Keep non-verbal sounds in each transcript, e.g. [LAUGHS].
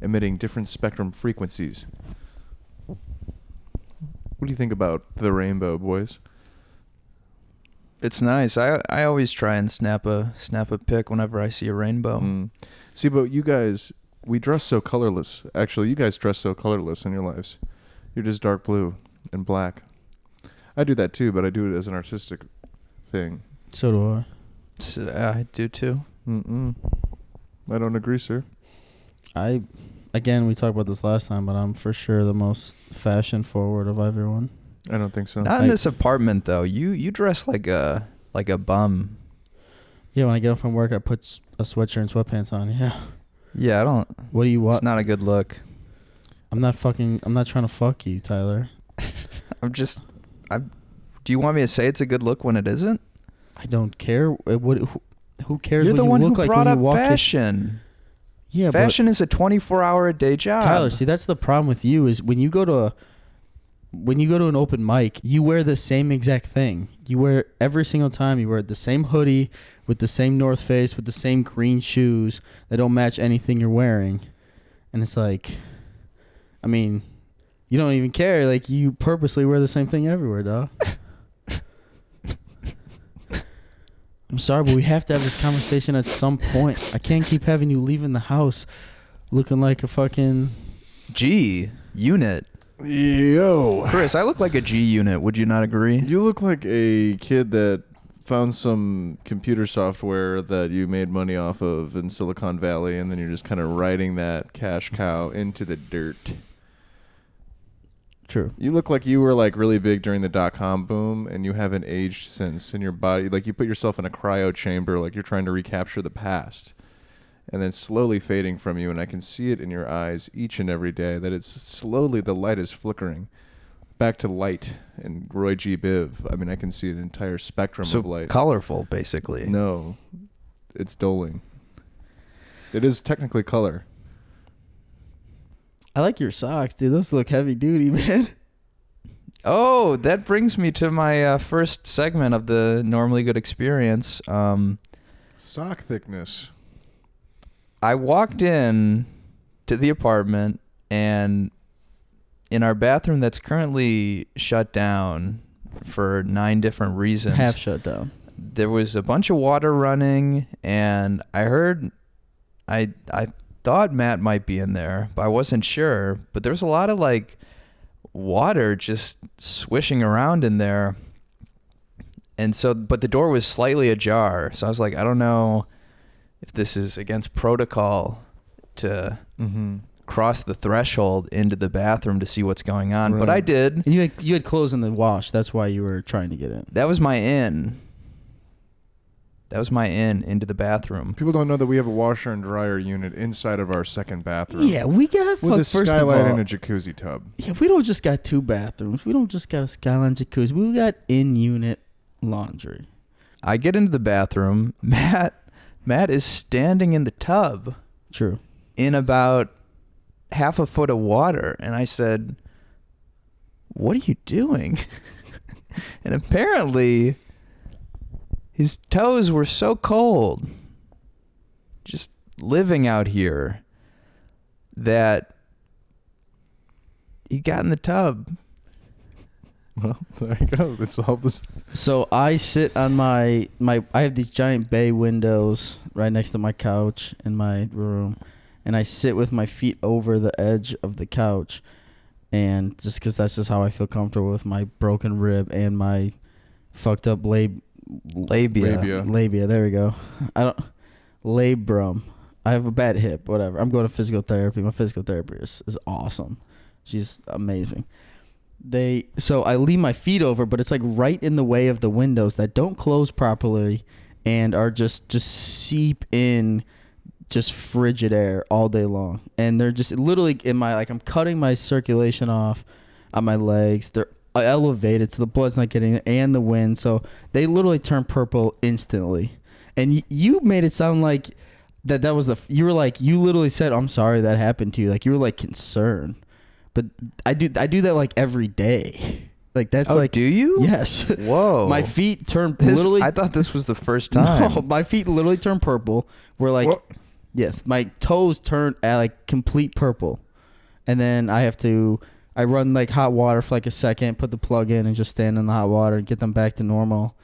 emitting different spectrum frequencies. What do you think about the rainbow, boys? It's nice. I I always try and snap a snap a pic whenever I see a rainbow. Mm. See, but you guys, we dress so colorless. Actually, you guys dress so colorless in your lives. You're just dark blue and black. I do that too, but I do it as an artistic thing. So do I. So, uh, I do too. Mm-mm. I don't agree, sir. I, again, we talked about this last time, but I'm for sure the most fashion forward of everyone. I don't think so. Not in I- this apartment though. You you dress like a like a bum. Yeah, when I get off from work, I put s- a sweatshirt and sweatpants on. Yeah. Yeah, I don't. What do you want? It's not a good look. I'm not fucking. I'm not trying to fuck you, Tyler. [LAUGHS] I'm just. I. Do you want me to say it's a good look when it isn't? I don't care. It, what? Who, who cares You're what the you one look who like brought when up you walk in? fashion. Yeah, fashion is a 24 hour a day job. Tyler, see, that's the problem with you is when you go to a, when you go to an open mic, you wear the same exact thing. You wear every single time. You wear the same hoodie with the same North Face with the same green shoes that don't match anything you're wearing, and it's like, I mean, you don't even care. Like you purposely wear the same thing everywhere, dog. [LAUGHS] I'm sorry, but we have to have this conversation at some point. I can't keep having you leaving the house looking like a fucking. G unit. Yo, Chris, I look like a G unit. Would you not agree? you look like a kid that found some computer software that you made money off of in Silicon Valley, and then you're just kind of riding that cash cow into the dirt. True. You look like you were like really big during the dot com boom, and you haven't aged since. In your body, like you put yourself in a cryo chamber, like you're trying to recapture the past, and then slowly fading from you. And I can see it in your eyes each and every day that it's slowly the light is flickering back to light. And Roy G. Biv, I mean, I can see an entire spectrum So of light. colorful, basically. no, it's doling. It is technically color. I like your socks, dude. Those look heavy duty, [LAUGHS] man. Oh, that brings me to my uh, first segment of the normally good experience. Um, Sock thickness. I walked in to the apartment and in our bathroom that's currently shut down for nine different reasons. Half shut down. there was a bunch of water running and I heard I I thought Matt might be in there, but I wasn't sure. But there's a lot of like water just swishing around in there. And so but the door was slightly ajar. So I was like, I don't know if this is against protocol to Mm-hmm. cross the threshold into the bathroom to see what's going on. But I did. And you had you had clothes in the wash. That's why you were trying to get in. That was my in. That was my in into the bathroom. People don't know that we have a washer and dryer unit inside of our second bathroom. Yeah, we got With fuck, a first of skylight all, and a jacuzzi tub. Yeah, we don't just got two bathrooms. We don't just got a skyline jacuzzi. We got in unit laundry. I get into the bathroom. [LAUGHS] Matt Matt is standing in the tub True. in about half a foot of water and I said, "What are you doing?" [LAUGHS] and apparently his toes were so cold just living out here that he got in the tub. Well, there you go. Let's solve this. So I sit on my my I have these giant bay windows right next to my couch in my room and I sit with my feet over the edge of the couch and just cuz that's just how I feel comfortable with my broken rib and my fucked up lab Labia. Labia. labia there we go. I don't labrum. I have a bad hip, whatever. I'm going to physical therapy. My physical therapist is awesome. She's amazing. They so I leave my feet over, but it's like right in the way of the windows that don't close properly and are just just seep in just frigid air all day long. And they're just literally in my like I'm cutting my circulation off on my legs. They're elevated so the blood's not getting in, and the wind. So they literally turn purple instantly. And y- you made it sound like that that was the you were like you literally said I'm sorry that happened to you. Like you were like concerned. But I do I do that like every day. [LAUGHS] Like that's oh, like do you? yes. [LAUGHS] Whoa. my feet turn This- literally I thought this was the first [LAUGHS] time. no, my feet literally turn purple. We're like? Yes, my toes turn uh, like complete purple, and then I have to. I run like hot water for like a second, put the plug in, and just stand in the hot water and get them back to normal.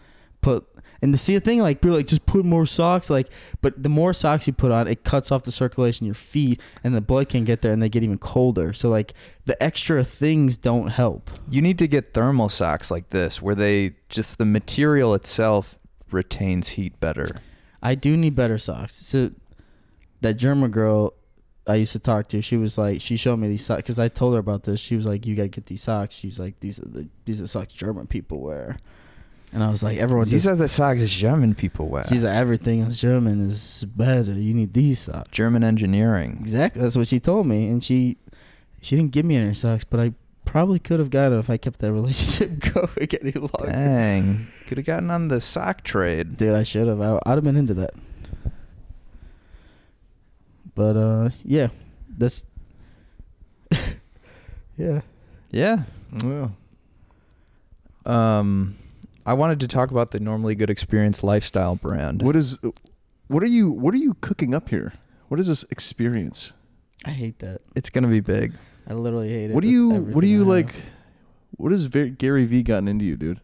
Put and to see the thing like like just put more socks like, but the more socks you put on, it cuts off the circulation in your feet, and the blood can get there, and they get even colder. So like the extra things don't help. You need to get thermal socks like this, where they just the material itself retains heat better. I do need better socks. So that German girl I used to talk to, she was like, she showed me these socks because I told her about this. She was like, "You got to get these socks." She's like, "These are the these are socks German people wear," and I was like, "Everyone These just." are the socks German people wear. She's like, "Everything is German is better. You need these socks." German engineering. Exactly, that's what she told me, and she she didn't give me any socks, but I probably could have gotten if I kept that [LAUGHS] relationship [LAUGHS] going any longer. Dang, could have gotten on the sock trade. Dude, I should have. I, I'd have been into that. But uh, yeah, that's [LAUGHS] yeah. Yeah. Yeah. Um, I wanted to talk about the normally good experience lifestyle brand. What is? What are you? What are you cooking up here? What is this experience? I hate that. It's gonna be big. I literally hate it. What do you? What do you I like? have. What has Gary Vee gotten into you, dude?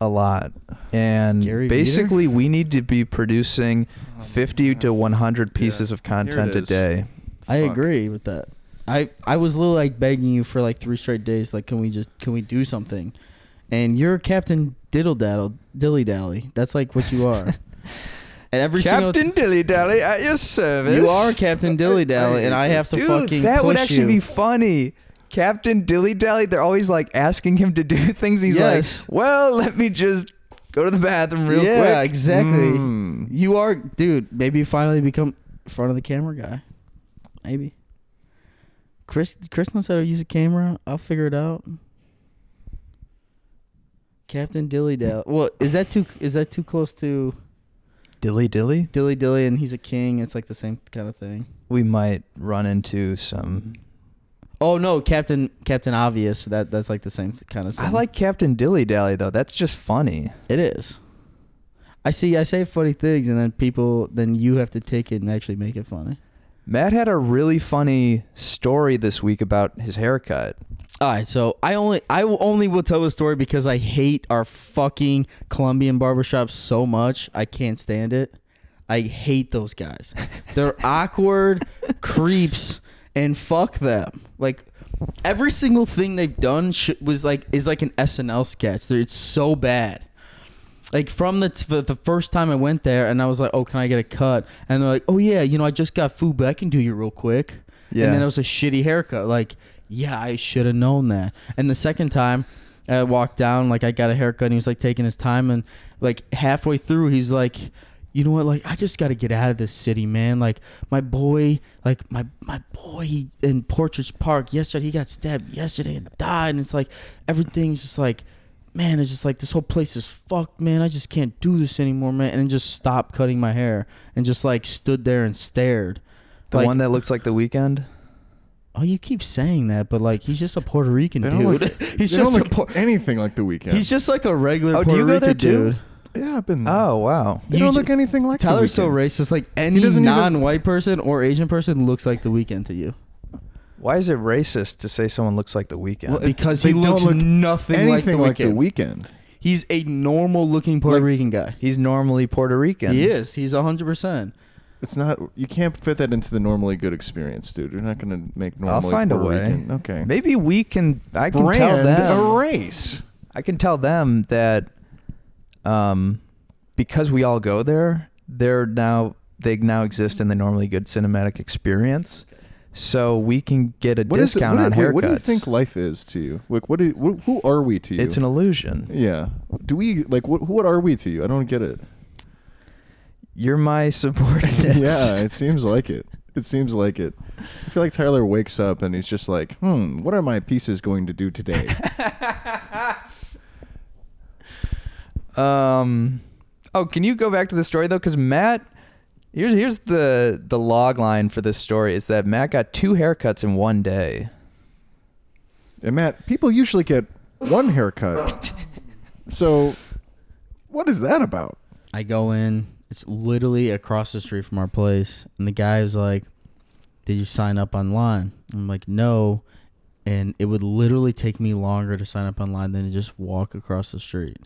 A lot. And Gary Veeder? basically, we need to be producing 50 to 100 pieces Yeah. of content a day. I Fuck. agree with that. I I was literally like begging you for like three straight days. Like, can we just can we do something? And you're Captain Diddle Daddle Dilly Dally. That's like what you are. [LAUGHS] and every Captain Dilly Dally at your service. you are Captain Dilly Dally, and I have to Dude, fucking that would actually you. be funny. Captain Dilly Dally, they're always like asking him to do [LAUGHS] things. He's Yes. like, well, let me just go to the bathroom real quick. yeah, quick. exactly. Mm. You are, dude. Maybe you finally become front of the camera guy. Maybe. Chris, Chris knows how to use a camera. I'll figure it out. Captain Dilly Dally. Well, is that too? Is that too close to Dilly Dilly? Dilly Dilly and he's a king? It's like the same kind of thing. We might run into some. Oh no, Captain Captain Obvious. That that's like the same kind of. Thing. I like Captain Dilly Dally though. That's just funny. it is. I see. I say funny things, and then people, then you have to take it and actually make it funny. Matt had a really funny story this week about his haircut. All right, so I only I will only will tell the story because I hate our fucking Colombian barbershop so much. I can't stand it. I hate those guys. They're [LAUGHS] awkward creeps and fuck them. Like every single thing they've done sh- was like is like an SNL sketch. It's so bad. Like from the t- the first time I went there and I was like, "Oh, can I get a cut?" And they're like, "Oh yeah, you know, I just got food, but I can do you real quick." Yeah. And then it was a shitty haircut. Like, yeah, I should have known that. And the second time I walked down, like I got a haircut and he was like taking his time and like halfway through he's like you know what? Like, I just got to get out of this city, man. Like, my boy, like my my boy he, in Portage Park yesterday, he got stabbed yesterday and died. And it's like everything's just like, man, it's just like this whole place is fucked, man. I just can't do this anymore, man. And then just stopped cutting my hair and just like stood there and stared. The Like- one that looks like the Weeknd. Oh, you keep saying that, but like he's just a Puerto Rican They dude. look- [LAUGHS] he's they just don't look Puerto- anything like the Weeknd. he's just like a regular Oh, do Puerto you go Rican there too? dude. Yeah, I've been. Oh wow. they you don't ju- look anything like Tyler's the so racist. Like any doesn't even- non-white person or Asian person looks like the Weeknd to you. Why is it racist to say someone looks like the Weeknd? Well, because they he don't looks look nothing anything like the Weeknd. Weeknd. He's a normal-looking Puerto Like- Rican guy. He's normally Puerto Rican. He is. He's hundred percent. It's not. You can't fit that into the normally good experience, dude. You're not gonna make normal. I'll normally. find a way. Rican. Okay. Maybe we can. I can Brand tell a them. race. I can tell them that, um, because we all go there, they're now they now exist in the normally good cinematic experience. So we can get a What is it? discount What, on wait, haircuts. what do you think life is to you? Like, what do? You, wh- who are we to you? It's an illusion. Yeah. Do we like what? What are we to you? I don't get it. You're my [LAUGHS] subordinate. [LAUGHS] yeah, it seems like it. It seems like it. I feel like Tyler wakes up and he's just like, hmm, what are my pieces going to do today? [LAUGHS] Um. Oh, can you go back to the story though? Because Matt, here's here's the the log line for this story is that Matt got two haircuts in one day. and Matt, people usually get one haircut. so, what is that about? I go in. It's literally across the street from our place. And the guy was like, Did you sign up online? I'm like, No. And it would literally take me longer to sign up online than to just walk across the street.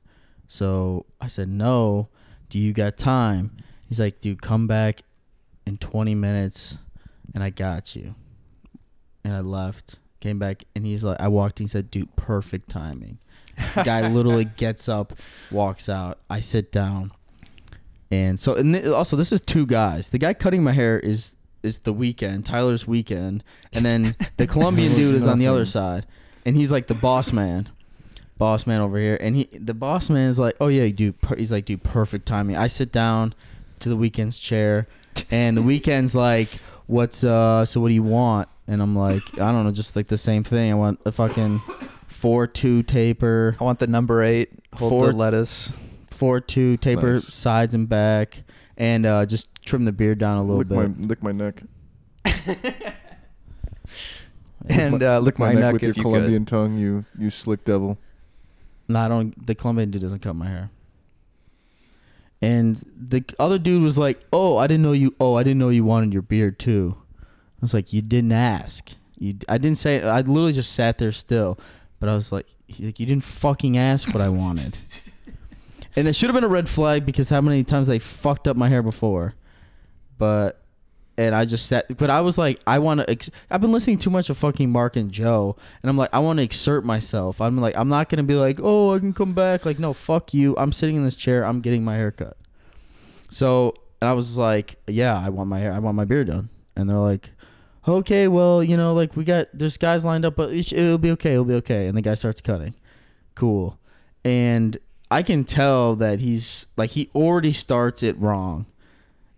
So I said, No. Do you got time? He's like, Dude, come back in 20 minutes and I got you. And I left, came back, and he's like, I walked in, he said, Dude, perfect timing. The guy [LAUGHS] literally gets up, walks out. I sit down. And so, and th- also, this is two guys. The guy cutting my hair is is the Weeknd, Tyler's Weeknd, and then the [LAUGHS] Colombian dude is on the other side, and he's like the boss man, boss man over here, and he the boss man is like, oh yeah, dude, per-, he's like, dude, perfect timing. I sit down to the Weeknd's chair, and the Weeknd's like, what's uh, so what do you want? And I'm like, I don't know, just like the same thing. I want a fucking four two taper, I want the number eight. Hold Four- the lettuce. four two taper Nice. sides and back, and uh, just trim the beard down a little lick bit. my lick my neck. [LAUGHS] And uh, lick my, neck, with if your you Colombian tongue, you you slick devil. No, I don't. The Colombian dude doesn't cut my hair. And the other dude was like, "Oh, I didn't know you. Oh, I didn't know you wanted your beard too." I was like, "You didn't ask. You. I didn't say. I literally just sat there still." But I was like, he's like, "You didn't fucking ask what I wanted." [LAUGHS] and it should have been a red flag because how many times they fucked up my hair before. But and I just sat. But I was like, I want to. Ex- I've been listening too much of fucking Mark and Joe, and I'm like, I want to exert myself. I'm like, I'm not gonna be like, oh, I can come back. Like, no, fuck you. I'm sitting in this chair. I'm getting my hair cut. So, and I was like, yeah, I want my hair. I want my beard done. And they're like, okay, well, you know, like we got there's guys lined up, but it'll be okay. It'll be okay. And the guy starts cutting. Cool. And I can tell that he's like he already starts it wrong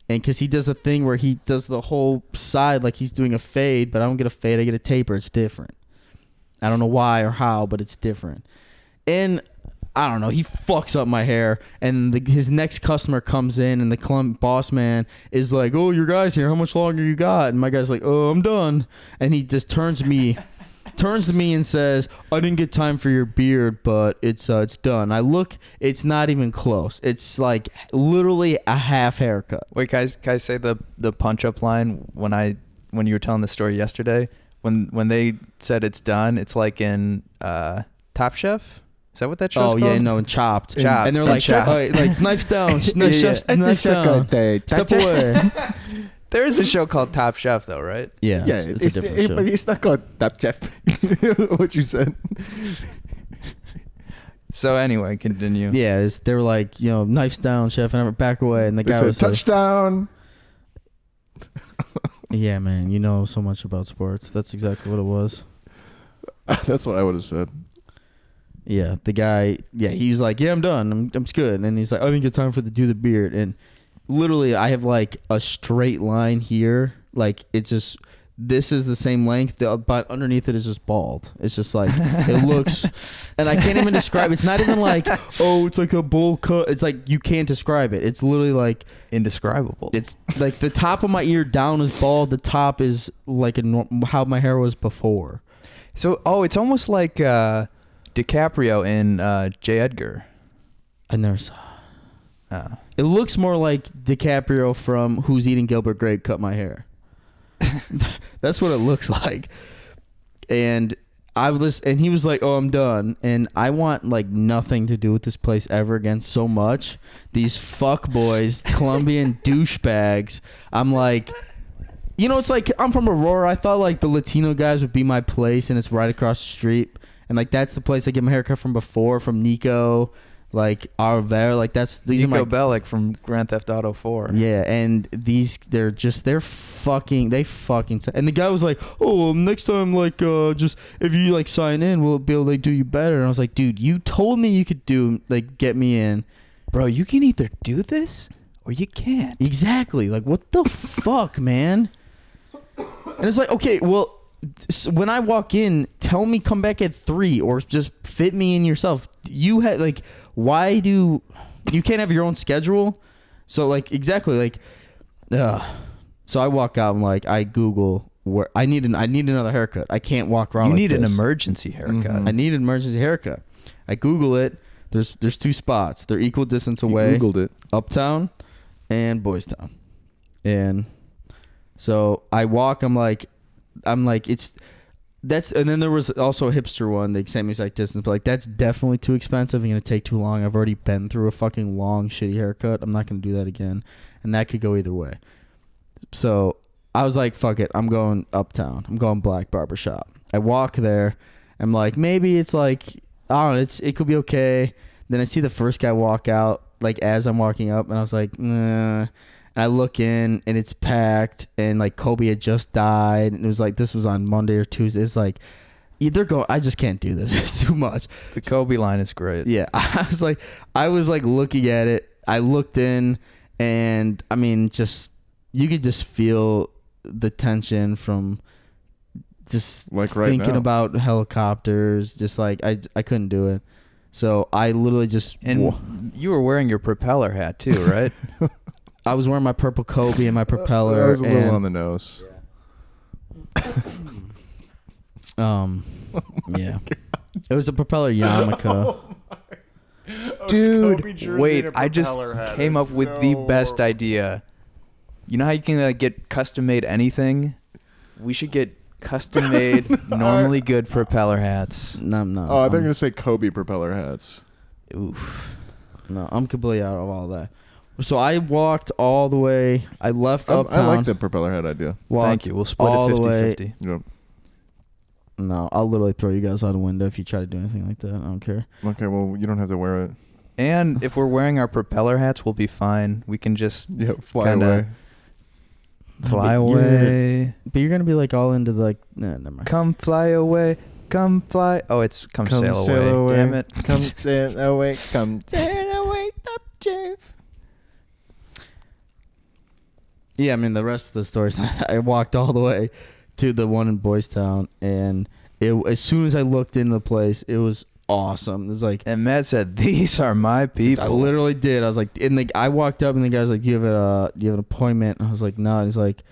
and because he does a thing where he does the whole side like he's doing a fade, but I don't get a fade, I get a taper. It's different. I don't know why or how, but it's different. And I don't know. He fucks up my hair, and the, his next customer comes in, and the clum boss man is like, "Oh, your guy's here. How much longer you got?" And my guy's like, "Oh, I'm done." And he just turns me, turns to me and says, "I didn't get time for your beard, but it's uh, it's done." I look, it's not even close. It's like literally a half haircut. Wait, guys, can I say the the punch up line when I when you were telling the story yesterday? When when they said it's done, it's like in uh, Top Chef. Is that what that show's Oh called? yeah, no, and chopped. Chopped. And they're And like, chopped. "Oh, like knives down, [LAUGHS] knives, Yeah, yeah. chefs- knives down. Step away. [LAUGHS] There is a show called Top Chef, though, right? Yeah, yeah, it's, it's a different it- show. but it's not called Tap Chef. [LAUGHS] what you said. So anyway, continue. Yeah, it's, they were like, you know, knives down, chef, and I back away, and the They guy said was like, touchdown. [LAUGHS] "Yeah, man, you know so much about sports." That's exactly what it was. [LAUGHS] That's what I would have said. Yeah, the guy, yeah, he's like, "Yeah, I'm done. I'm, I'm good," and he's like, "I think it's time for the do the beard," and literally, I have like a straight line here, like it's just. This is the same length, but underneath it is just bald. It's just like it [LAUGHS] looks, and I can't even describe. It's not even like, [LAUGHS] oh, it's like a bowl cut. It's like you can't describe it. It's literally like Indescribable. It's like the top of my ear down is bald. The top is like a norm- how my hair was before. so oh, it's almost like uh, DiCaprio in uh, J. Edgar. I never saw. Uh, It looks more like DiCaprio from Who's Eating Gilbert Grape cut my hair. [LAUGHS] That's what it looks like. And I was, and he was like, "Oh, I'm done." And I want like nothing to do with this place ever again so much. These fuck boys, [LAUGHS] Colombian douchebags. I'm like, you know, it's like I'm from Aurora. I thought like the Latino guys would be my place, and it's right across the street. And like that's the place I get my haircut from before, from Nico, like Arver. Like that's these Nico are my Bellic from Grand Theft Auto 4. yeah, and these they're just they're fucking they fucking and the guy was like, "Oh, well, next time like uh just if you like sign in, we'll be able to like, do you better." And I was like, "Dude, you told me you could do like get me in." Bro, you can either do this or you can't. Exactly. Like what the [LAUGHS] fuck, man? And it's like, "Okay, well, s- when I walk in, tell me come back at 3 or just fit me in yourself." You had like why do you can't have your own schedule? So like exactly like Ugh. So I walk out and like I Google where I need an I need another haircut. I can't walk around. You like need an emergency haircut. Mhm. I need an emergency haircut. I Google it. There's there's two spots. They're equal distance You away. Googled it. Uptown and Boys Town. And so I walk, I'm like I'm like it's that's and then there was also a hipster one, the same exact distance, but like that's definitely too expensive and gonna take too long. I've already been through a fucking long shitty haircut. I'm not gonna do that again. And that could go either way. So I was like, fuck it, I'm going uptown. I'm going black barbershop. I walk there. I'm like, maybe it's like I don't know, it's it could be okay. Then I see the first guy walk out like as I'm walking up and I was like, nah. And I look in and it's packed and like Kobe had just died and it was like this was on Monday or Tuesday. It's like they're going I just can't do this. [LAUGHS] It's too much. The Kobe line is great. Yeah. [LAUGHS] I was like I was like looking at it. I looked in and I mean just you could just feel the tension from just Like right thinking now. about helicopters just like I I couldn't do it. So I literally just And you were wearing your propeller hat too, right? [LAUGHS] I was wearing my purple Kobe and my propeller. That was a little on the nose. [LAUGHS] Um, yeah, it was a propeller yarmulke. [LAUGHS] Dude, wait! I just came up with the best idea. You know how you can uh, get custom made anything? We should get custom made, [LAUGHS] normally good propeller hats. No, no. Oh, they're I'm, gonna say Kobe propeller hats. Oof. no, I'm completely out of all that. So I walked all the way. I left I'm- I like the propeller hat idea. walked Thank you. We'll split all it the way- 50-50. Yep. No, I'll literally throw you guys out a window if you try to do anything like that. I don't care. Okay, well, you don't have to wear it. And [LAUGHS] if we're wearing our propeller hats, we'll be fine. We can just [LAUGHS] Yeah, fly away. fly But you're- away. But you're gonna be like all into like. Nah, never mind. Come fly away. Come fly. Oh, it's come, sail, away. Damn it. Come [LAUGHS] sail away. Come sail away, top Jeff. Yeah, I mean the rest of the stories. [LAUGHS] I walked all the way to the one in Boys Town, and it as soon as I looked into the place, it was awesome. It was like And Matt said, "These are my people." I literally did. I was like, and the I walked up, and the guy's like, "Do you have a do you have an appointment?" And I was like, "No." And he's like,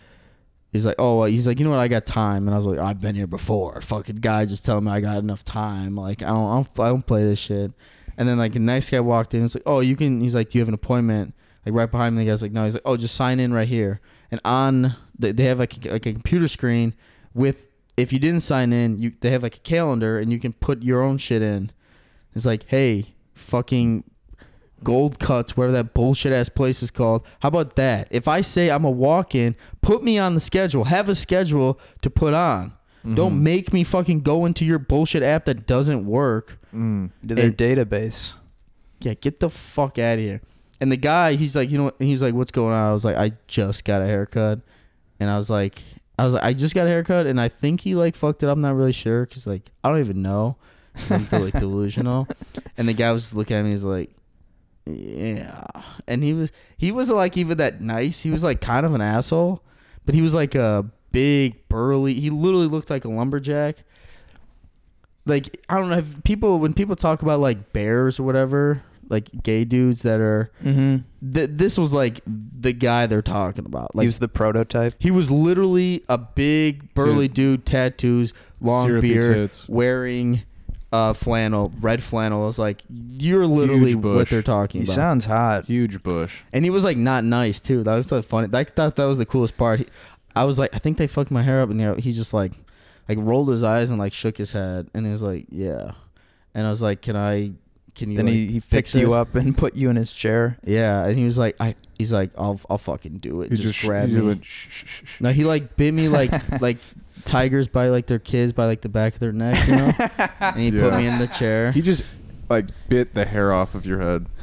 he's like, "Oh," uh," he's like, "You know what? I got time." And I was like, "I've been here before." Fucking guy just telling me I got enough time. Like I don't, I don't, I don't play this shit. And then like the nice guy walked in. It's like, "Oh, you can." He's like, "Do you have an appointment?" Like right behind me. The guy's like, "No." He's like, "Oh, just sign in right here." And on the, they have like a, like a computer screen with if you didn't sign in, you they have like a calendar and you can put your own shit in. It's like, hey, fucking gold cuts, whatever that bullshit ass place is called. How about that? If I say I'm a walk in, put me on the schedule. Have a schedule to put on. Mm-hmm. Don't make me fucking go into your bullshit app that doesn't work. Mm. to their and- database. Yeah, get the fuck out of here. And the guy, he's like, you know what? He's like, what's going on? I was like, I just got a haircut. And I was like, I was like, I just got a haircut. And I think he like fucked it up. I'm not really sure. Cause like, I don't even know. I'm feel like delusional. [LAUGHS] And the guy was just looking at me. He's like, yeah. And he was, he wasn't like even that nice. He was like kind of an asshole. But he was like a big, burly, he literally looked like a lumberjack. Like, I don't know. If people, when people talk about like bears or whatever, like gay dudes that are, Mm-hmm. th- this was like the guy they're talking about. Like, he was the prototype. he was literally a big burly dude, tattoos, long Syrupy beard, tits. wearing uh, flannel, red flannel. I was like, you're literally Huge bush. what they're talking He about. sounds hot. Huge bush. and he was like not nice too. That was so funny. I thought that was the coolest part. He, I was like, I think they fucked my hair up, and you know, he just like, like rolled his eyes and like shook his head, and he was like, yeah. And I was like, can I? Can you? Then like, he, he fix you it? up and [LAUGHS] put you in his chair. Yeah, and he was like, I. He's like, I'll, I'll fucking do it. He just, sh- grab he me. went, shh, shh, shh, shh. No, he like bit me like [LAUGHS] like tigers by like their kids by like the back of their neck, you know. and he put me in the chair. He just like bit the hair off of your head. [LAUGHS]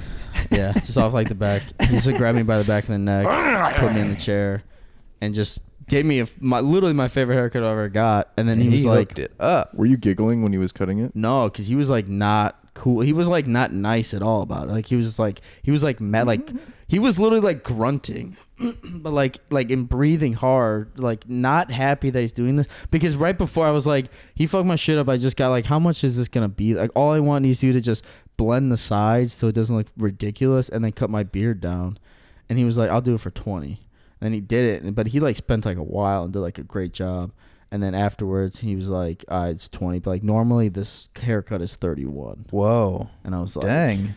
Yeah, just off like the back. He just like, grabbed me by the back of the neck, put me in the chair, and just gave me a, my literally my favorite haircut I ever got. And then he was like, hooked it up. Were you giggling when he was cutting it? no, because he was like not cool. He was like not nice at all about it. Like he was just like he was like mad. Like he was literally like grunting, [CLEARS THROAT] but like like and breathing hard. Like not happy that he's doing this because right before I was like he fucked my shit up. I just got like how much is this gonna be? Like all I want is you to just blend the sides so it doesn't look ridiculous and then cut my beard down. And he was like I'll do it for twenty. And he did it, but he like spent like a while and did like a great job. And then afterwards, he was like, uh, "It's 20, but like normally this haircut is 31." Whoa. And I was like, Dang.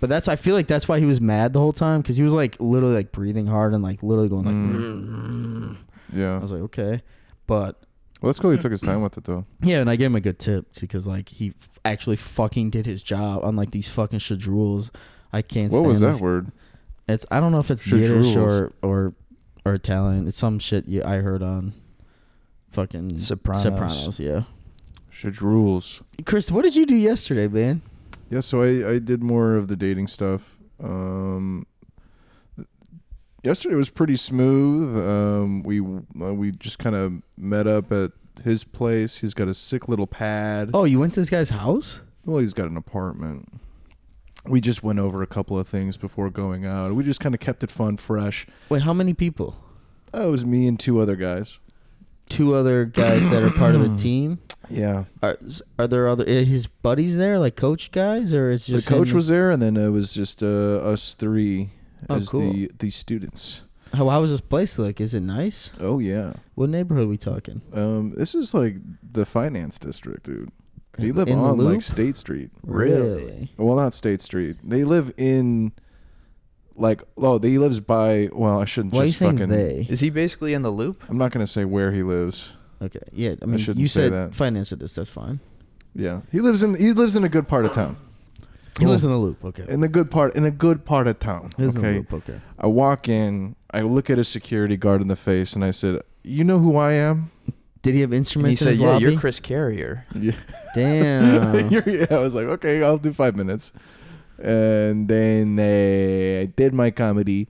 But that's I feel like that's why he was mad the whole time because he was like literally like breathing hard and like literally going like. Mm. Yeah. I was like, okay, but Well, that's cool. He took his time with it though. [CLEARS THROAT] yeah, and I gave him a good tip because like he f- actually fucking did his job unlike these fucking shadrules. I can't. What stand was that this- word? It's I don't know if it's Yiddish or or or Italian. It's some shit you, I heard on fucking Sopranos. Sopranos. Yeah. Should rules. Chris, what did you do yesterday, man? Yeah, so I, I did more of the dating stuff. Um, yesterday was pretty smooth. Um, we uh, we just kind of met up at his place. He's got a sick little pad. Oh, you went to this guy's house? Well, he's got an apartment. We just went over a couple of things before going out. We just kind of kept it fun, fresh. Wait, how many people? Oh, it was me and two other guys. Two other guys that are part of the [CLEARS THROAT] team. Yeah, Are, are there other uh, his buddies there, like coach guys, or it's just the coach him? was there, and then it was just uh, us three Oh, as cool. the the students. How how was this place like? Is it nice? Oh yeah. What neighborhood we talking? Um, this is like the finance district, dude. They live In the on like State Street. Really? Well, not State Street. They live in like oh, he lives by. Well, I shouldn't Why are you just saying fucking. they? Is he basically in the loop? I'm not gonna say where he lives. Okay, yeah. I mean, shouldn't you say said that. finance at this. That's fine. Yeah, he lives in he lives in a good part of town. He lives oh. in the loop. Okay. In the good part in a good part of town. He lives in the Okay. loop. Okay. I walk in. I look at a security guard in the face, and I said, "You know who I am?" Did he have And he instruments in said, his "Yeah, lobby? you're Chris Carrier." Yeah. Damn. [LAUGHS] You're- yeah, I was like, okay, I'll do five minutes. And then they I did my comedy.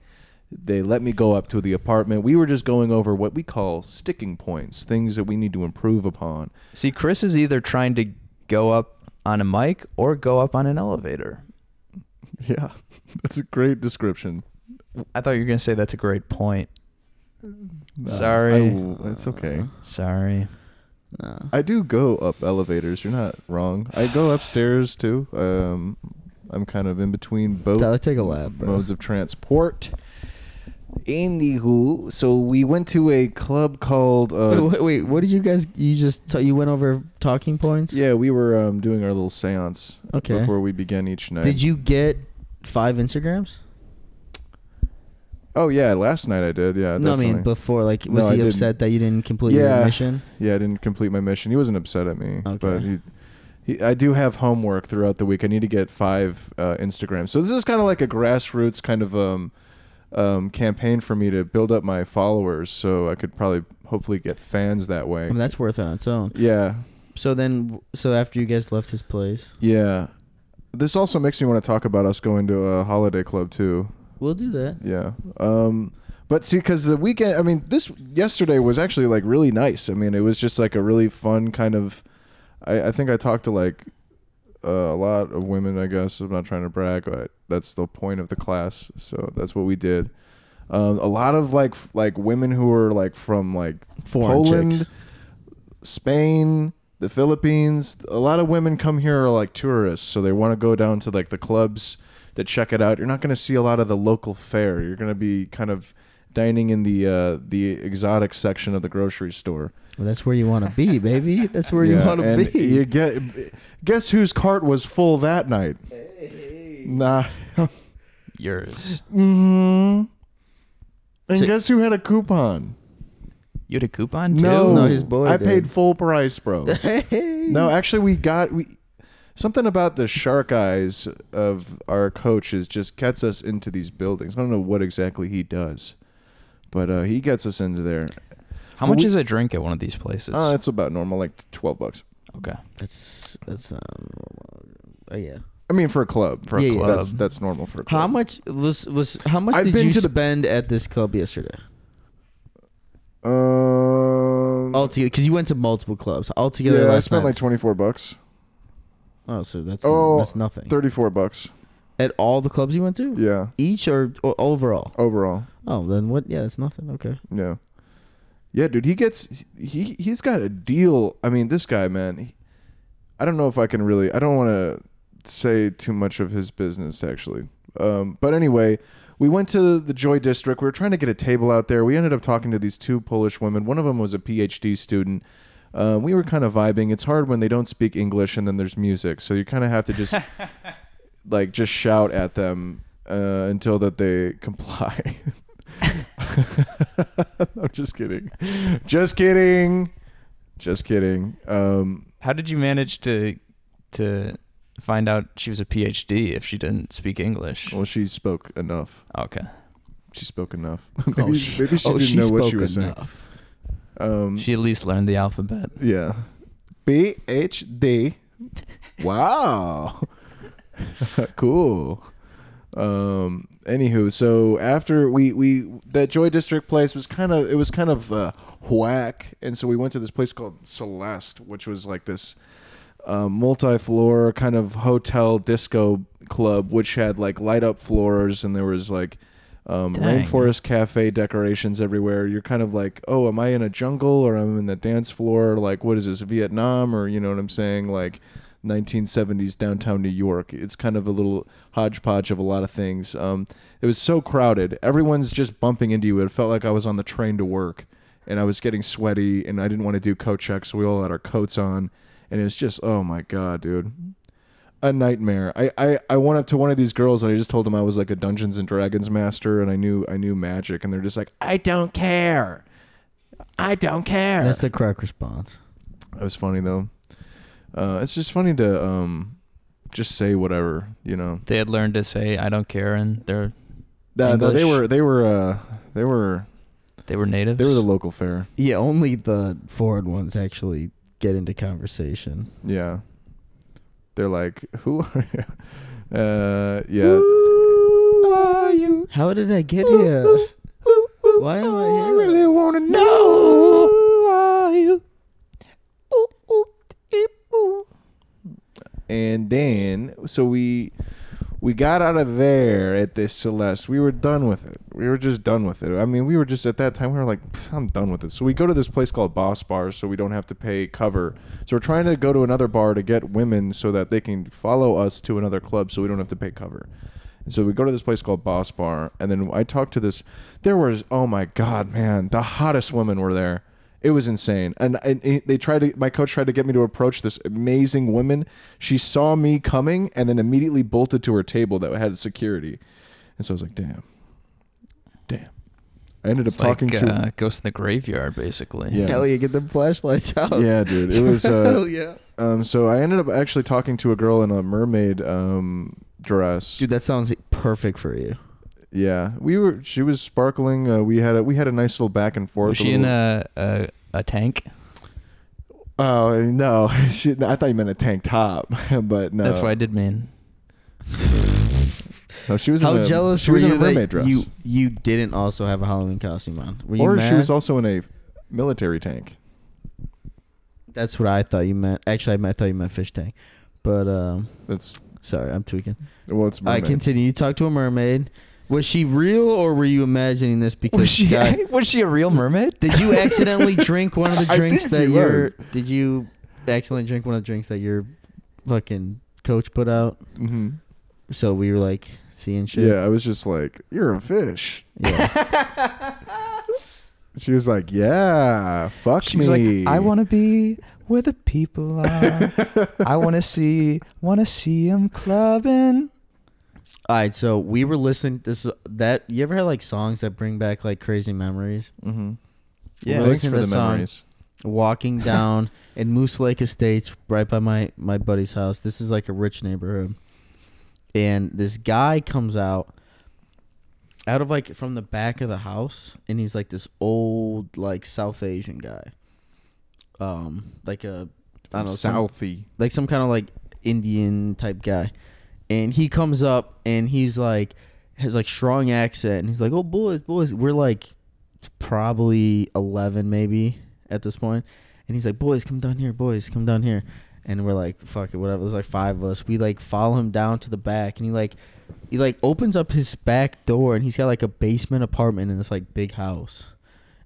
They let me go up to the apartment. We were just going over what we call sticking points, things that we need to improve upon. See, Chris is either trying to go up on a mic or go up on an elevator. [LAUGHS] Yeah, [LAUGHS] that's a great description. I thought you were gonna say that's a great point. Sorry. I will- it's okay. Sorry. No. I do go up elevators. You're not wrong. I go upstairs too. Um, I'm kind of in between both Tyler, take a lap, bro. modes of transport. Anywho, so we went to a club called. Uh, wait, wait, wait, what did you guys? You just you went over talking points. Yeah, we were um, doing our little séance Okay. before we began each night. Did you get five Instagrams? Oh yeah, last night I did. Yeah, no, I definitely. mean before. Like, No, was I he didn't. upset that you didn't complete Yeah. your mission? yeah, I didn't complete my mission. He wasn't upset at me, Okay. but he, he, I do have homework throughout the week. I need to get five uh, Instagrams. So this is kind of like a grassroots kind of um, um, campaign for me to build up my followers, so I could probably hopefully get fans that way. I mean, that's worth it on its own. yeah, So then, so after you guys left his place, yeah. This also makes me want to talk about us going to a holiday club too. we'll do that. Yeah. Um but see cuz the weekend I mean this yesterday was actually like really nice. I mean it was just like a really fun kind of I I think I talked to like uh, a lot of women, I guess. I'm not trying to brag, but that's the point of the class. So that's what we did. Um, a lot of like f- like women who are like from like Foreign Poland, chicks. Spain, the Philippines. A lot of women come here are like tourists, so they want to go down to like the clubs to check it out. You're not going to see a lot of the local fare. You're going to be kind of dining in the uh, the exotic section of the grocery store. Well, that's where you want to be, [LAUGHS] baby. That's where you want to be. You get guess whose cart was full that night? Nah. Yours. Mm-hmm. And So- guess who had a coupon? You had a coupon too? No, No, his boy I did. paid full price, bro. [LAUGHS] Hey. no, actually, we got we something about the shark eyes of our coaches just gets us into these buildings. I don't know what exactly he does, but uh, he gets us into there. How much We- is a drink at one of these places? Uh, it's about normal, like twelve bucks. okay. That's that's um, oh yeah. I mean, for a club, For a Yeah, yeah. club. that's that's normal for a club. How much was was how much I've did been you to the- spend at this club yesterday? Um, Altogether, because you went to multiple clubs. Altogether, yeah, I spent night. like twenty four bucks, oh, so that's Oh, that's nothing. thirty four bucks. At all the clubs you went to, Yeah, each or, or overall? overall. Oh, then what? Yeah, it's nothing. Okay. Yeah. Yeah, dude, he gets he he's got a deal. I mean, this guy, man. He, I don't know if I can really. I don't want to say too much of his business actually. Um, but anyway, we went to the Joy District. We were trying to get a table out there. We ended up talking to these two Polish women. One of them was a PhD student. Uh, we were kind of vibing. It's hard when they don't speak English and then there's music, so you kind of have to just [LAUGHS] like just shout at them uh, until that they [LAUGHS] comply. [LAUGHS] I'm just kidding. Just kidding. Just kidding. Um, How did you manage to to find out she was a PhD if she didn't speak English? well, she spoke enough. Okay. She spoke enough. [LAUGHS] maybe, oh, she, maybe she oh, didn't know what she spoke was saying. Um, She at least learned the alphabet. Yeah. B H D. [LAUGHS] Wow. cool. Um anywho, so after we we that Joy District place was kind of it was kind of uh whack and so we went to this place called Celeste, which was like this um, multi-floor kind of hotel disco club which had like light up floors and there was like um, rainforest cafe decorations everywhere. You're kind of like, oh, am I in a jungle or I'm in the dance floor? Like, what is this, Vietnam or you know what I'm saying? Like 1970s downtown New York. It's kind of a little hodgepodge of a lot of things. Um, it was so crowded. Everyone's just bumping into you. It felt like I was on the train to work and I was getting sweaty and I didn't want to do coat check, so we all had our coats on. And it was just, oh my God, dude a nightmare. I, I, I went up to one of these girls and I just told them I was like a Dungeons and Dragons master and I knew I knew magic and they're just like, I don't care. I don't care. That's the correct response. That was funny though. Uh, it's just funny to um, just say whatever, you know. They had learned to say "I don't care" and they're No, no, they were they were uh, they were they were natives. they were the local fair. Yeah, only the forward ones actually get into conversation. Yeah. They're like, who are you? [LAUGHS] Uh, yeah. are you? How did I get here? Why am I here? I really want to know. Who are you? And then, so we we got out of there at this Celeste. We were done with it. We were just done with it. I mean, we were just at that time. We were like, I'm done with it. So we go to this place called Boss Bar, so we don't have to pay cover. So we're trying to go to another bar to get women so that they can follow us to another club, so we don't have to pay cover. And so we go to this place called Boss Bar, and then I talked to this. There was, oh my god, man, the hottest women were there. It was insane, and, and it- they tried to. My coach tried to get me to approach this amazing woman. She saw me coming, and then immediately bolted to her table that had security. And so I was like, damn, damn. I ended It's up talking like, to. uh, Ghost in the Graveyard, basically. Yeah. Hell yeah, get them flashlights out. yeah, dude. It [LAUGHS] was. Uh, Hell yeah. um. So I ended up actually talking to a girl in a mermaid um dress. Dude, that sounds perfect for you. Yeah, we were. She was sparkling. Uh, we had a we had a nice little back and forth. Was she in little- a, a a tank? Oh no, [LAUGHS] she, I thought you meant a tank top, [LAUGHS] but no. That's what I did mean. No, she was. How in a, jealous she were was you in a mermaid that dress. you you didn't also have a Halloween costume on? Were you or mad? she was also in a military tank. That's what I thought you meant. Actually, I, meant- I thought you meant fish tank. But um, That's sorry, I'm tweaking. well, it's I mermaid. continue. You talk to a mermaid. Was she real or were you imagining this because Was she guy- [LAUGHS] was she a real mermaid? did you accidentally drink one of the [LAUGHS] drinks that she your did you accidentally drink one of the drinks that your fucking coach put out? hmm So we were like seeing shit. Yeah, I was just like, "You're a fish." Yeah. [LAUGHS] She was like, "Yeah, fuck She me." was like, I want to be where the people are. I want to see, want to see them clubbing. All right, so we were listening this that you ever had like songs that bring back like crazy memories? Mm-hmm. Yeah, Thanks for to the song. memories. Walking [LAUGHS] down in Moose Lake Estates, right by my my buddy's house. This is like a rich neighborhood, and this guy comes out out of like from the back of the house, and he's like this old like South Asian guy, um, like a I don't know some- Southie. like some kind of like Indian type guy. And he comes up and he's like has like strong accent and he's like, "Oh boys, boys, we're like probably 11 maybe at this point." And he's like, "Boys, come down here, boys, come down here." And we're like, "Fuck it, whatever." There's like five of us. We like follow him down to the back and he like he like opens up his back door and he's got like a basement apartment in this like big house.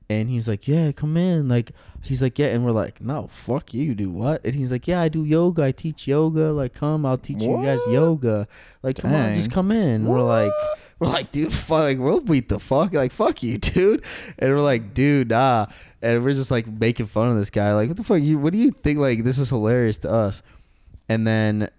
And he's like, "Yeah, come in." Like he's like, "Yeah," and we're like, "No, fuck you, do what?" And he's like, "Yeah, I do yoga. I teach yoga. Like, come, I'll teach you guys yoga. Like, come on, just come in." We're like, we're like, dude, fuck, like, we'll beat the fuck, like, fuck you, [LAUGHS] dude. And we're like, dude, nah. And we're just like making fun of this guy. Like, what the fuck? You, what do you think? Like, this is hilarious to us. And then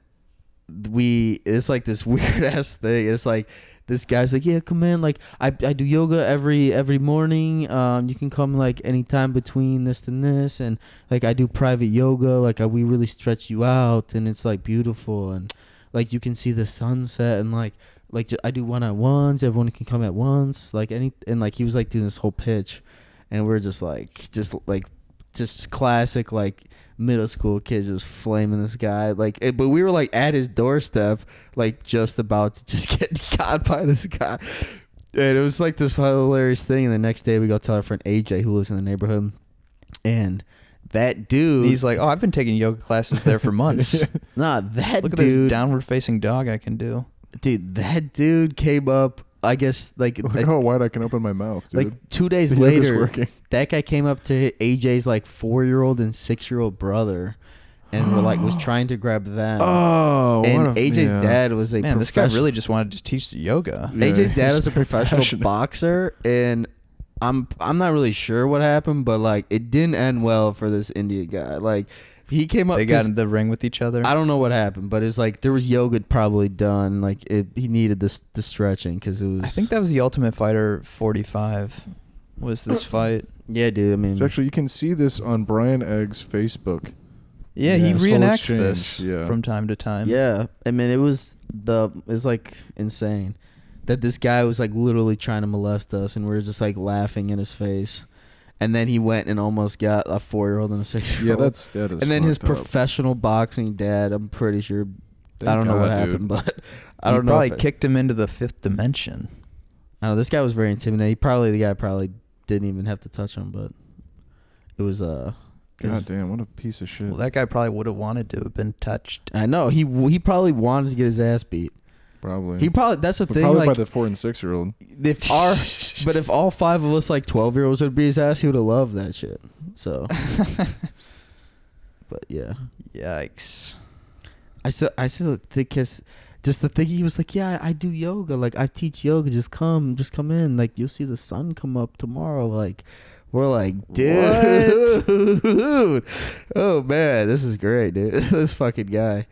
we it's like this [LAUGHS] weird ass thing. It's like this guy's like, yeah, come in. Like I, I do yoga every every morning. Um, you can come like anytime between this and this, and like I do private yoga. Like I, we really stretch you out, and it's like beautiful, and like you can see the sunset, and like like I do one on ones. Everyone can come at once. Like any and like he was like doing this whole pitch, and we're just like just like just classic like middle school kids just flaming this guy like it, but we were like at his doorstep like just about to [LAUGHS] just get caught by this guy and it was like this hilarious thing and the next day we go tell our friend aj who lives in the neighborhood and that dude He's like, oh, I've been taking yoga classes there for months. [LAUGHS] nah that Look at this dude downward facing dog I can do. dude that dude came up i guess like Look like, how wide I can open my mouth, dude. like two days [LAUGHS] The later working. that guy came up to AJ's like four year old and six year old brother, and were like was [GASPS] trying to grab them. Oh, and a- AJ's yeah. dad was a Man, this guy really just wanted to teach the yoga. Yeah, AJ's dad he's was a professional passionate. boxer, and I'm I'm not really sure what happened, but like it didn't end well for this Indian guy. Like he came up. They got in the ring with each other. I don't know what happened, but it's like there was yoga probably done. Like it, he needed this the stretching because it was. I think that was the Ultimate Fighter 45. Was this uh, fight? Yeah, dude. I mean, It's actually you can see this on Brian Egg's Facebook. Yeah, Yeah. he Soul reenacts Exchange, this yeah. from time to time. Yeah, I mean it was the it's like insane that this guy was like literally trying to molest us, and we are just like laughing in his face, and then he went and almost got a four year old and a six year old. Yeah, old. that's that is. and then his up. professional boxing dad. I'm pretty sure. I don't know what God, happened, but I don't know. Probably kicked him into the fifth dimension. I don't know. This guy was very intimidating. He probably the guy probably didn't even have to touch him, but it was uh. it was- God damn, what a piece of shit. Well, that guy probably would have wanted to have been touched. I know he he probably wanted to get his ass beat. Probably. He probably that's the But thing. probably like by the four and six year old. if our [LAUGHS] but if all five of us like 12 year olds would be his ass he would have loved that shit. So. [LAUGHS] But yeah. Yikes. i still i still think his just the thing he was like yeah i do yoga. Like i teach yoga. Just come just come in. Like you'll see the sun come up tomorrow. Like we're like dude. [LAUGHS] Oh man. This is great dude. This fucking guy.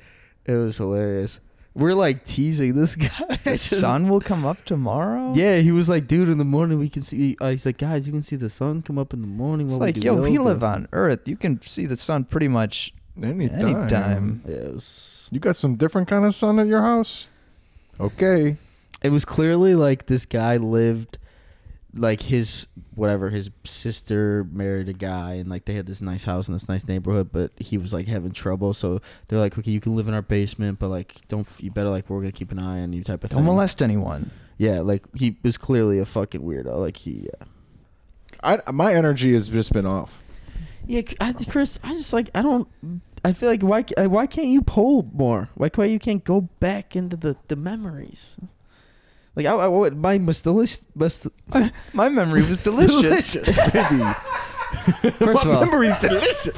It was hilarious we're like teasing this [LAUGHS] guy The sun will come up tomorrow? Yeah, he was like, dude, in the morning we can see. Uh, he's like, guys, you can see the sun come up in the morning. It's while we like, do yo, we live on Earth. You can see the sun pretty much Anytime. anytime. Yeah, was. You got some different kind of sun at your house? Okay. It was clearly like this guy lived, like his whatever his sister married a guy, and like they had this nice house in this nice neighborhood, but he was like having trouble. So they're like, okay, you can live in our basement, but like, don't f- you better like we're gonna keep an eye on you type of Don't thing. molest anyone. Yeah, like he was clearly a fucking weirdo. Like he. Yeah. I my energy has just been off. Yeah, C- I, Chris, I just like I don't. I feel like why why can't you pull more? Why why you can't go back into the, the memories? Like I, I what my must delicious must [LAUGHS] My memory was delicious. baby. [LAUGHS] first of all memory's delicious.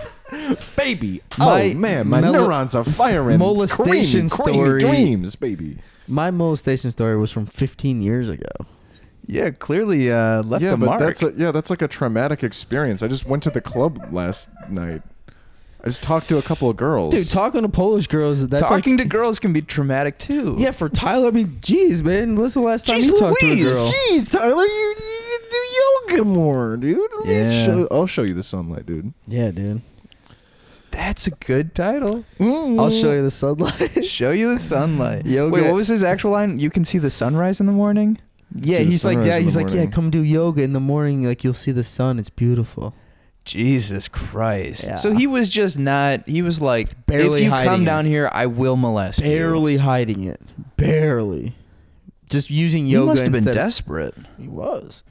Baby. My oh man, my melo- neurons are firing. molestation creamy, creamy story- dreams, baby. my molestation story was from 15 years ago. yeah, clearly uh, left yeah, a but mark. that's a, yeah, that's like a traumatic experience. I just went to the club last night. I just talked to a couple of girls. Dude, talking to Polish girls that's Talking like, to girls can be traumatic too. Yeah, for Tyler, I mean, jeez, man, when's the last time Jeez you talked to a girl? Jeez, Tyler, you, you do yoga more, dude. Let me Yeah. show- I'll show you the sunlight, dude. Yeah, dude. That's a good title. I'll show you the sunlight. [LAUGHS] Show you the sunlight. Yoga- Wait, what was his actual line? You can see the sunrise in the morning. yeah, See the he's like, sunrise yeah, in the he's like, yeah, morning. come do yoga in the morning. Like you'll see the sun. It's beautiful. Jesus Christ. Yeah. So he was just not. He was like, Barely if you hiding come it. down here, I will molest you. barely hiding it, barely, just using yoga. He must have been instead- desperate. He was,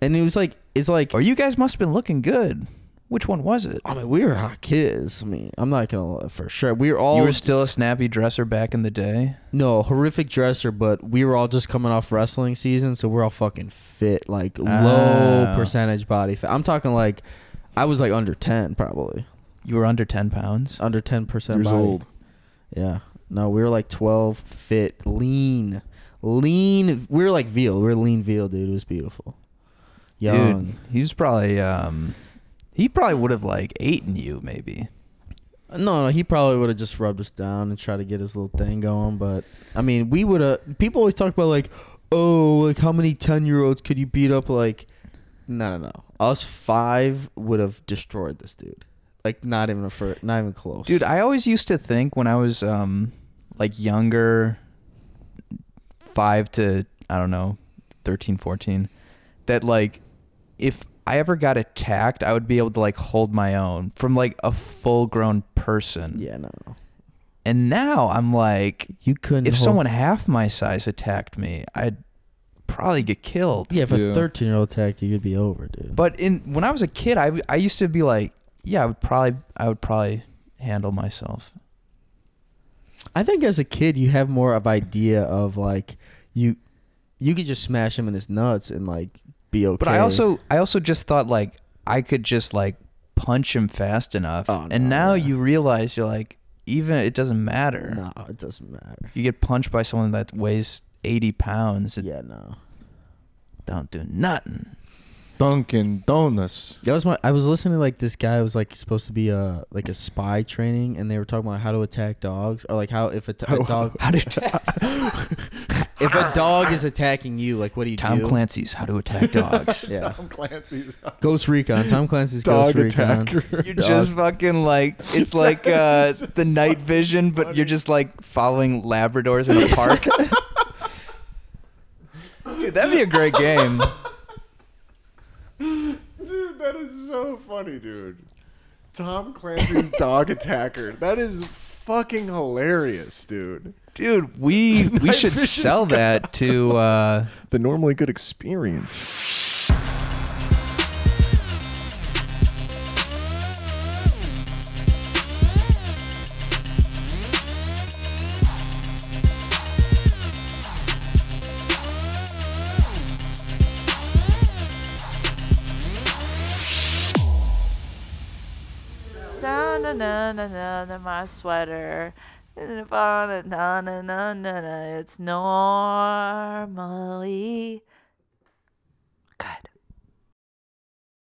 and it was like, it's like, Or you guys must have been looking good. Which one was it? I mean, we were hot kids. I mean, I'm not gonna lie, for sure. We were all you were still a snappy dresser back in the day. no horrific dresser, but we were all just coming off wrestling season, so we're all fucking fit, like low Ah. percentage body fat. I'm talking like, I was like under ten, probably You were under 10 pounds. under ten percent Years body. old. Yeah. No, we were like 12, fit, lean. Lean. We were like veal. We were lean veal, dude. It was beautiful. Young. Dude, he was probably, um, he probably would have like eaten you maybe. No, no, he probably would have just rubbed us down and tried to get his little thing going. But I mean, we would have. People always talk about like, oh, like how many ten year olds could you beat up? Like, no, no, no. Us five would have destroyed this dude. Like, not even a fir- not even close. Dude, I always used to think when I was um like younger 5 to I don't know, 13, 14 that like if I ever got attacked, I would be able to like hold my own from like a full-grown person. yeah, no, no. And now I'm like You couldn't. if hold- someone half my size attacked me, I'd probably get killed. yeah, if Yeah. a thirteen year old attacked you, you'd be over, dude. But in when I was a kid, I I used to be like, yeah, I would probably I would probably handle myself. I think as a kid, you have more of idea of like you, you could just smash him in his nuts and like be okay. But I also I also just thought like I could just like punch him fast enough. Oh, and no, now yeah. you realize you're like even it doesn't matter. no, it doesn't matter. You get punched by someone that weighs 80 pounds. Yeah, no. don't do nothing. Dunkin' Donuts. That was my. I was listening to like this guy was like supposed to be a like a spy training, and they were talking about how to attack dogs, or like how if a, t- a dog How to [LAUGHS] if a dog is attacking you, like what do you Tom do? Tom Clancy's How to Attack Dogs. [LAUGHS] Yeah, Tom Clancy's Ghost Recon. Tom Clancy's dog Ghost Recon. You're Dog. just fucking like [LAUGHS] it's like uh, the night vision, but you're just like following Labradors in a park. Dude, that'd be a great game. Dude, that is so funny, dude. Tom Clancy's dog attacker. That is fucking hilarious, dude. Dude, we we [LAUGHS] should sell that to uh The normally good experience. Na na na na na my sweater. It's normally